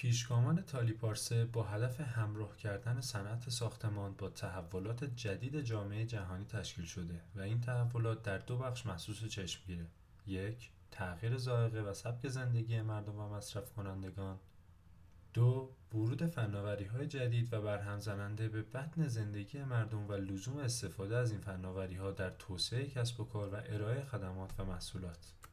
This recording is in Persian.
پیشگامان تالیپارسه با هدف همراه کردن صنعت ساختمان با تحولات جدید جامعه جهانی تشکیل شده و این تحولات در دو بخش محسوس چشمگیره یک تغییر زائقه و سبک زندگی مردم و مصرف کنندگان دو ورود فناوری های جدید و برهم زننده به بطن زندگی مردم و لزوم استفاده از این فناوری ها در توسعه کسب و کار و ارائه خدمات و محصولات.